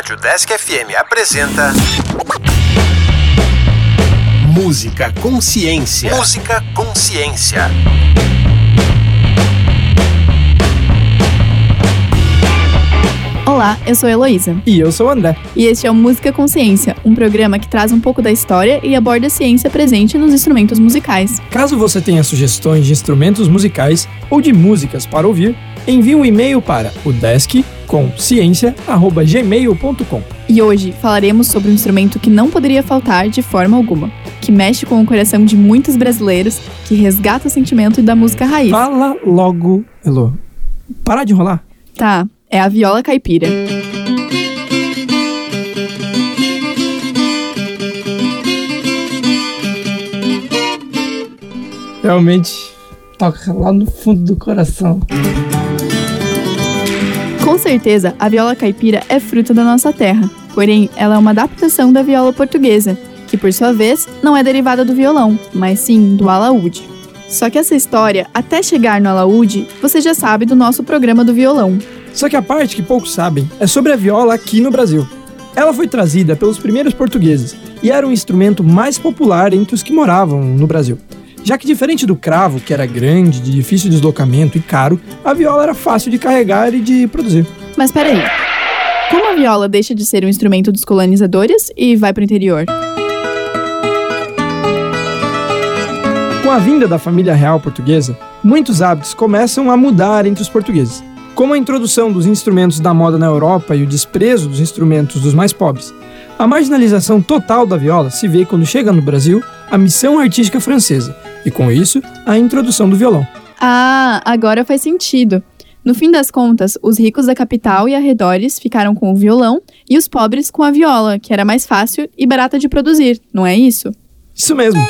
Rádio Desk FM apresenta. Música Consciência. Música Consciência. Olá, eu sou a Heloísa. E eu sou o André. E este é o Música Consciência, um programa que traz um pouco da história e aborda a ciência presente nos instrumentos musicais. Caso você tenha sugestões de instrumentos musicais ou de músicas para ouvir, envie um e-mail para o desk com ciência@gmail.com. E hoje falaremos sobre um instrumento que não poderia faltar de forma alguma, que mexe com o coração de muitos brasileiros, que resgata o sentimento da música raiz. Fala logo, Elo. Para de enrolar. Tá, é a viola caipira. Realmente toca lá no fundo do coração. Com certeza, a viola caipira é fruto da nossa terra, porém, ela é uma adaptação da viola portuguesa, que por sua vez não é derivada do violão, mas sim do alaúde. Só que essa história, até chegar no alaúde, você já sabe do nosso programa do violão. Só que a parte que poucos sabem é sobre a viola aqui no Brasil. Ela foi trazida pelos primeiros portugueses e era o instrumento mais popular entre os que moravam no Brasil. Já que, diferente do cravo, que era grande, de difícil deslocamento e caro, a viola era fácil de carregar e de produzir. Mas peraí, como a viola deixa de ser um instrumento dos colonizadores e vai para o interior? Com a vinda da família real portuguesa, muitos hábitos começam a mudar entre os portugueses, como a introdução dos instrumentos da moda na Europa e o desprezo dos instrumentos dos mais pobres. A marginalização total da viola se vê quando chega no Brasil a missão artística francesa, e com isso, a introdução do violão. Ah, agora faz sentido. No fim das contas, os ricos da capital e arredores ficaram com o violão e os pobres com a viola, que era mais fácil e barata de produzir, não é isso? Isso mesmo.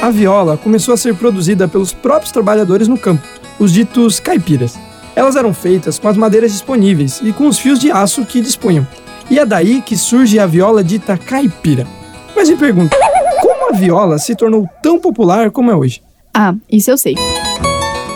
A viola começou a ser produzida pelos próprios trabalhadores no campo, os ditos caipiras. Elas eram feitas com as madeiras disponíveis e com os fios de aço que dispunham. E é daí que surge a viola dita caipira. Mas me pergunto, viola se tornou tão popular como é hoje? Ah, isso eu sei.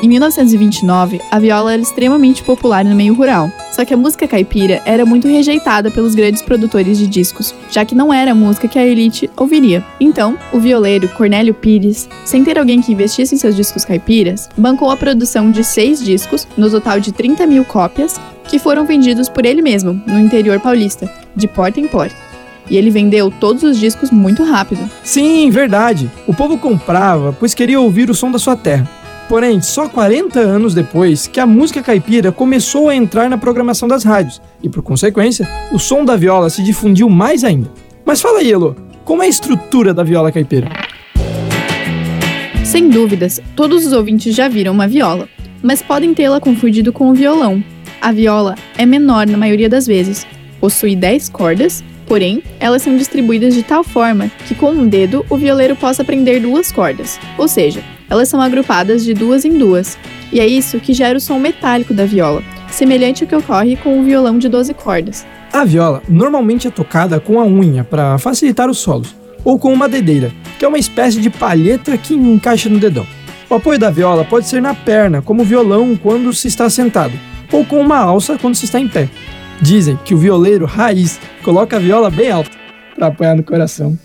Em 1929, a viola era extremamente popular no meio rural. Só que a música caipira era muito rejeitada pelos grandes produtores de discos, já que não era a música que a elite ouviria. Então, o violeiro Cornélio Pires, sem ter alguém que investisse em seus discos caipiras, bancou a produção de seis discos, no total de 30 mil cópias, que foram vendidos por ele mesmo, no interior paulista, de porta em porta. E ele vendeu todos os discos muito rápido. Sim, verdade. O povo comprava, pois queria ouvir o som da sua terra. Porém, só 40 anos depois que a música caipira começou a entrar na programação das rádios e, por consequência, o som da viola se difundiu mais ainda. Mas fala aí, Elo, como é a estrutura da viola caipira? Sem dúvidas, todos os ouvintes já viram uma viola, mas podem tê-la confundido com o violão. A viola é menor na maioria das vezes, possui 10 cordas, porém, elas são distribuídas de tal forma que com um dedo o violeiro possa prender duas cordas, ou seja, elas são agrupadas de duas em duas, e é isso que gera o som metálico da viola, semelhante ao que ocorre com o violão de 12 cordas. A viola normalmente é tocada com a unha para facilitar os solos, ou com uma dedeira, que é uma espécie de palheta que encaixa no dedão. O apoio da viola pode ser na perna, como o violão quando se está sentado, ou com uma alça quando se está em pé. Dizem que o violeiro raiz coloca a viola bem alta para apoiar no coração.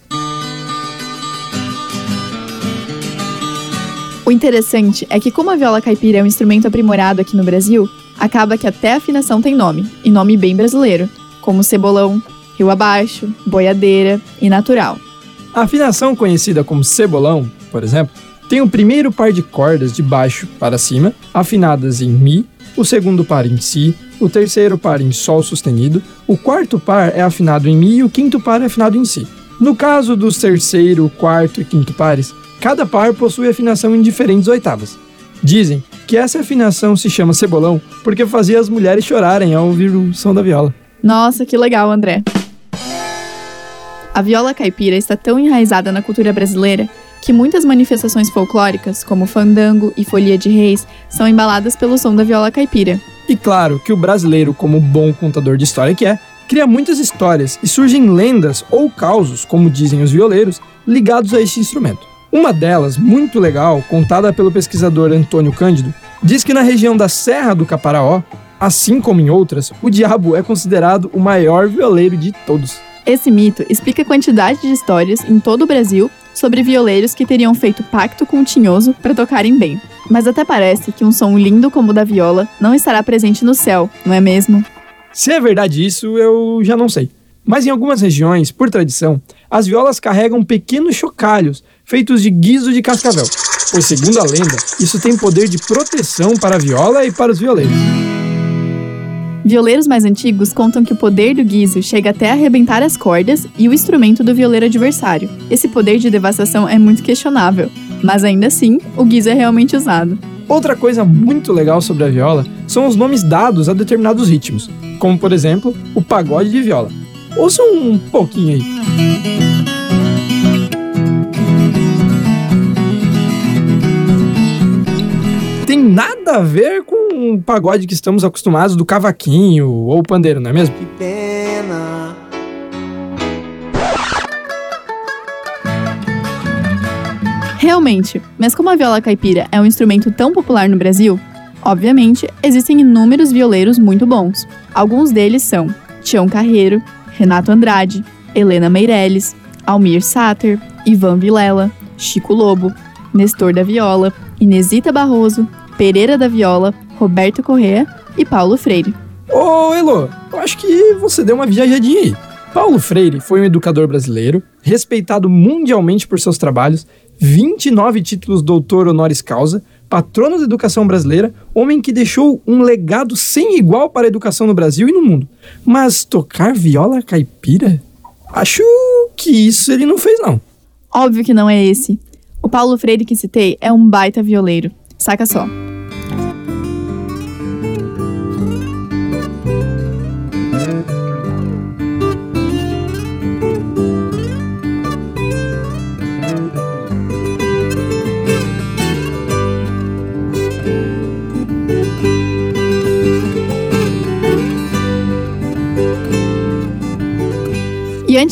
O interessante é que, como a viola caipira é um instrumento aprimorado aqui no Brasil, acaba que até a afinação tem nome, e nome bem brasileiro, como cebolão, rio abaixo, boiadeira e natural. A afinação conhecida como cebolão, por exemplo, tem o primeiro par de cordas de baixo para cima, afinadas em Mi, o segundo par em Si, o terceiro par em Sol sustenido, o quarto par é afinado em Mi e o quinto par é afinado em Si. No caso dos terceiro, quarto e quinto pares, cada par possui afinação em diferentes oitavas. Dizem que essa afinação se chama cebolão porque fazia as mulheres chorarem ao ouvir o som da viola. Nossa, que legal, André! A viola caipira está tão enraizada na cultura brasileira que muitas manifestações folclóricas, como fandango e folia de reis, são embaladas pelo som da viola caipira. E claro que o brasileiro, como bom contador de história que é, cria muitas histórias e surgem lendas ou causos, como dizem os violeiros, ligados a este instrumento. Uma delas, muito legal, contada pelo pesquisador Antônio Cândido, diz que na região da Serra do Caparaó, Assim como em outras, o diabo é considerado o maior violeiro de todos. Esse mito explica a quantidade de histórias em todo o Brasil sobre violeiros que teriam feito pacto com o tinhoso para tocarem bem. Mas até parece que um som lindo como o da viola não estará presente no céu, não é mesmo? Se é verdade isso, eu já não sei. Mas em algumas regiões, por tradição, as violas carregam pequenos chocalhos feitos de guiso de cascavel, pois, segundo a lenda, isso tem poder de proteção para a viola e para os violeiros. Violeiros mais antigos contam que o poder do guiso chega até arrebentar as cordas e o instrumento do violeiro adversário. Esse poder de devastação é muito questionável, mas ainda assim, o guiso é realmente usado. Outra coisa muito legal sobre a viola são os nomes dados a determinados ritmos, como por exemplo o pagode de viola. Ouça um pouquinho aí. Nada a ver com o pagode que estamos acostumados do cavaquinho ou pandeiro, não é mesmo? Que pena. Realmente, mas como a viola caipira é um instrumento tão popular no Brasil, obviamente existem inúmeros violeiros muito bons. Alguns deles são Tião Carreiro, Renato Andrade, Helena Meirelles, Almir Sater, Ivan Vilela, Chico Lobo, Nestor da Viola, Inesita Barroso, Pereira da Viola, Roberto Correa e Paulo Freire. Ô, Elo, eu acho que você deu uma viajadinha aí. Paulo Freire foi um educador brasileiro, respeitado mundialmente por seus trabalhos, 29 títulos doutor honoris causa, patrono da educação brasileira, homem que deixou um legado sem igual para a educação no Brasil e no mundo. Mas tocar viola caipira? Acho que isso ele não fez, não. Óbvio que não é esse. O Paulo Freire que citei é um baita violeiro. Saca só.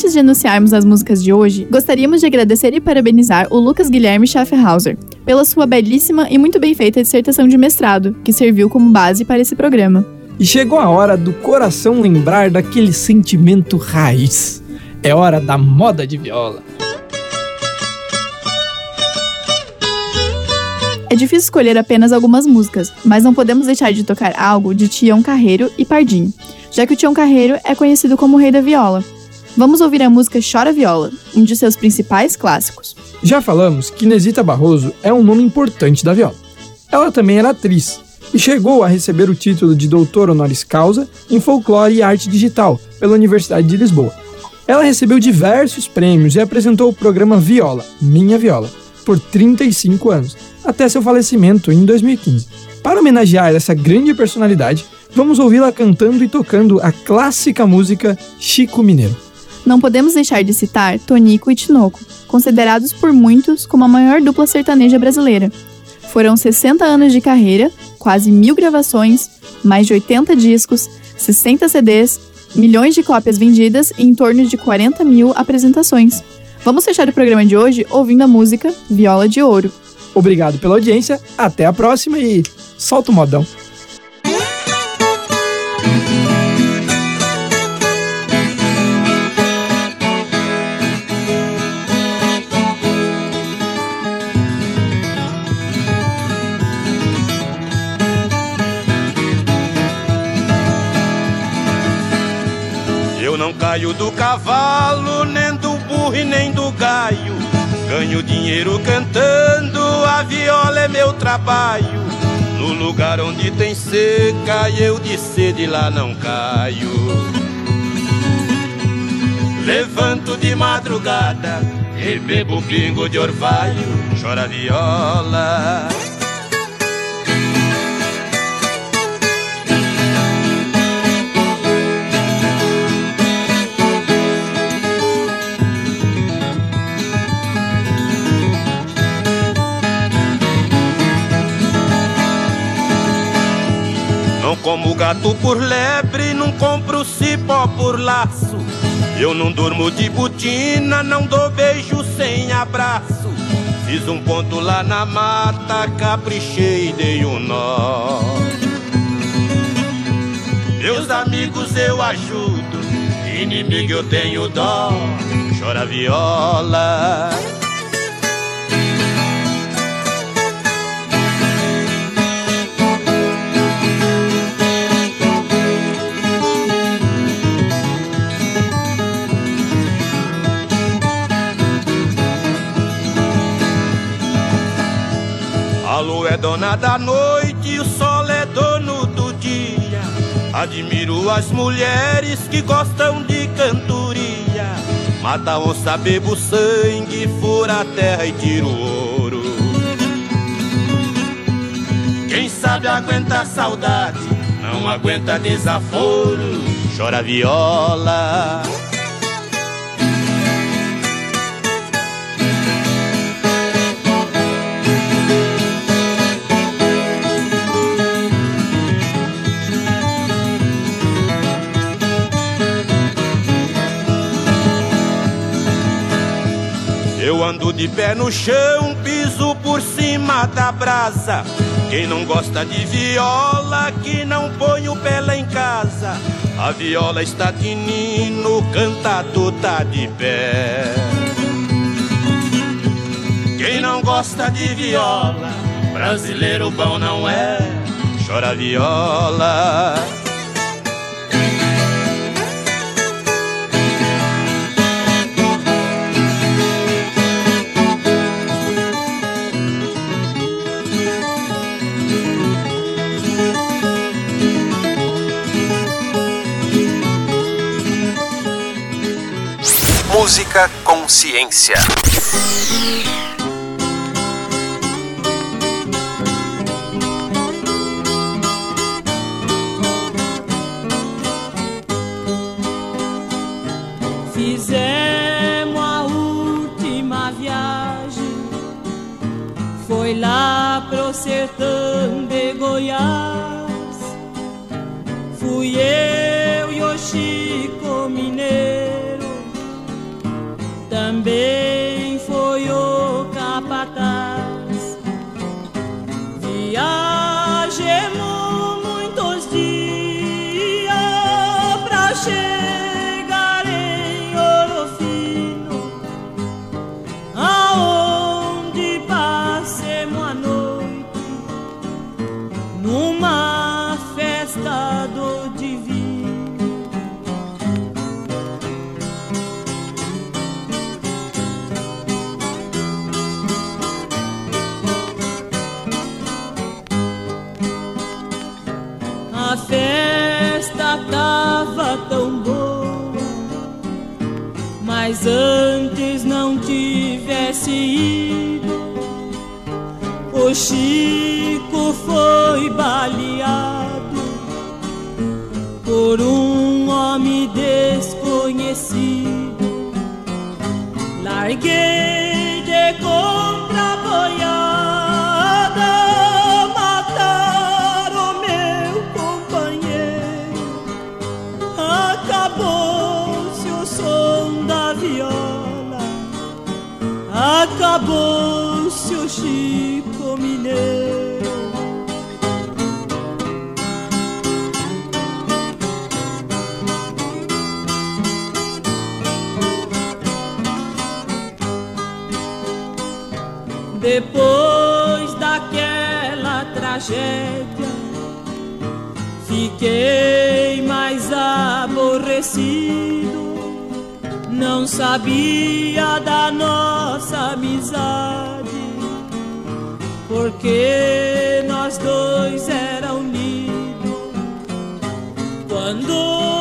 Antes de anunciarmos as músicas de hoje, gostaríamos de agradecer e parabenizar o Lucas Guilherme Schaffhauser pela sua belíssima e muito bem feita dissertação de mestrado, que serviu como base para esse programa. E chegou a hora do coração lembrar daquele sentimento raiz. É hora da moda de viola. É difícil escolher apenas algumas músicas, mas não podemos deixar de tocar algo de Tião Carreiro e Pardinho, já que o Tião Carreiro é conhecido como o rei da viola. Vamos ouvir a música Chora Viola, um de seus principais clássicos. Já falamos que Inesita Barroso é um nome importante da viola. Ela também era atriz e chegou a receber o título de doutor honoris causa em folclore e arte digital pela Universidade de Lisboa. Ela recebeu diversos prêmios e apresentou o programa Viola, Minha Viola, por 35 anos, até seu falecimento em 2015. Para homenagear essa grande personalidade, vamos ouvi-la cantando e tocando a clássica música Chico Mineiro não podemos deixar de citar Tonico e Tinoco, considerados por muitos como a maior dupla sertaneja brasileira. Foram 60 anos de carreira, quase mil gravações, mais de 80 discos, 60 CDs, milhões de cópias vendidas e em torno de 40 mil apresentações. Vamos fechar o programa de hoje ouvindo a música Viola de Ouro. Obrigado pela audiência, até a próxima e solta o modão. Caio do cavalo, nem do burro e nem do gaio. Ganho dinheiro cantando, a viola é meu trabalho. No lugar onde tem seca, eu de sede lá não caio. Levanto de madrugada e bebo pingo de orvalho, chora viola. Como gato por lebre, não compro cipó por laço. Eu não durmo de botina, não dou beijo sem abraço. Fiz um ponto lá na mata, caprichei e dei um nó. Meus amigos eu ajudo, inimigo eu tenho dó. Chora viola. A lua é dona da noite, o sol é dono do dia. Admiro as mulheres que gostam de cantoria. Mata onça, bebo sangue, fura a terra e tira o ouro. Quem sabe aguenta saudade, não aguenta desaforo. Chora viola. Eu ando de pé no chão, piso por cima da brasa. Quem não gosta de viola, que não põe o pé lá em casa. A viola está de nino, cantado tá de pé. Quem não gosta de viola, brasileiro bom não é. Chora viola. Música. Fizemos a última viagem, foi lá pro sertão de Goiás. Fui eu e o Chico ici. Larguez Depois daquela tragédia, fiquei mais aborrecido. Não sabia da nossa amizade, porque nós dois era unidos. Quando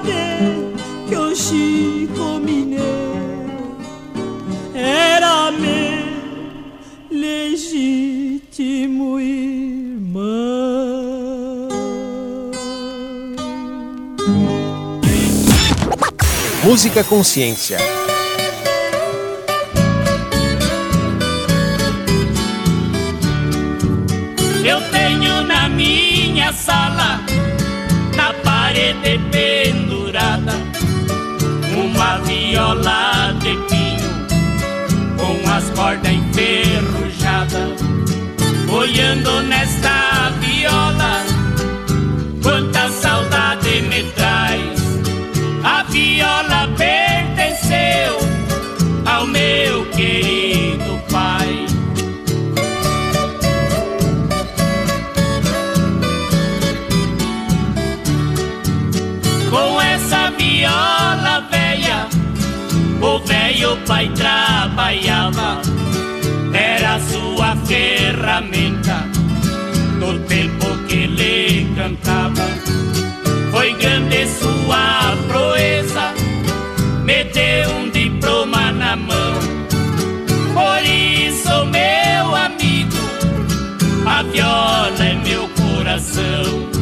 saber que Chico Mineiro era meu legítimo irmão. Música Consciência. Eu tenho na minha sala, viola de pinho com as cordas enferrujadas, olhando nesta pai trabalhava, era sua ferramenta no tempo que ele cantava. Foi grande sua proeza, me deu um diploma na mão. Por isso, meu amigo, a viola é meu coração.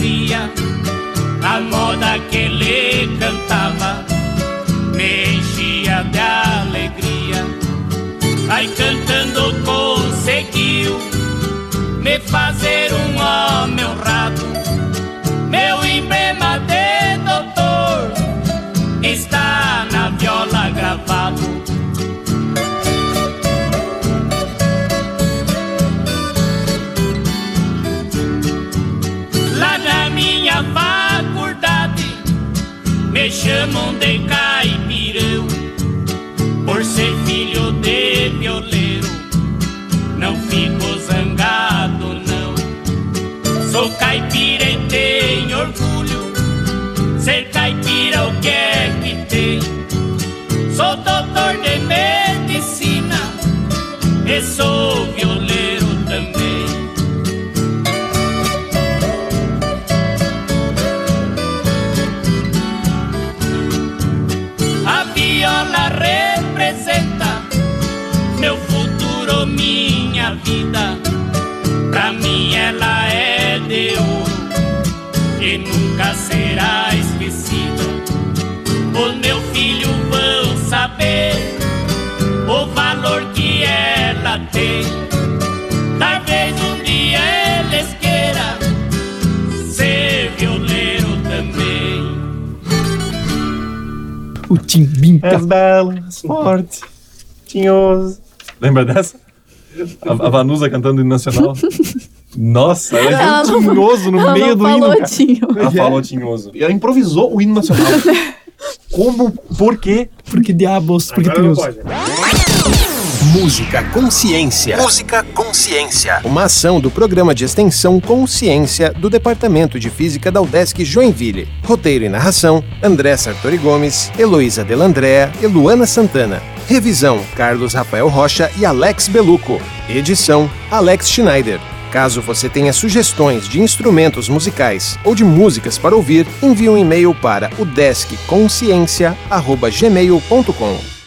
A moda que ele cantava me enchia de alegria. Aí cantando conseguiu me fazer um homem honrado. Meu emblema de doutor está na viola gravado. Chamam de caipirão por ser filho de violeiro. Não fico zangado, não. Sou caipira e tenho orgulho. Ser caipira, o que é que tem? Sou doutor de medicina e sou violeiro ouro e nunca será esquecida. Os meus filhos vão saber o valor que ela tem. Talvez um dia eles queiram ser violeiro também. O Timbinha. És belo, és forte, tinhoso. Lembra dessa? A, a Vanusa cantando hino nacional. Nossa, ela é Ela não- tinhoso no ela meio não do hino. cara. tinho. Ela falou tinhoso. E ela improvisou o hino nacional. Como? Por quê? Porque diabos, porque os... Música Consciência. Música Consciência. Uma ação do programa de extensão Consciência do Departamento de Física da UDESC Joinville. Roteiro e narração: André Sartori Gomes, Heloísa Delandrea e Luana Santana. Revisão: Carlos Rafael Rocha e Alex Beluco. Edição: Alex Schneider. Caso você tenha sugestões de instrumentos musicais ou de músicas para ouvir, envie um e-mail para o deskconsciência@gmail.com.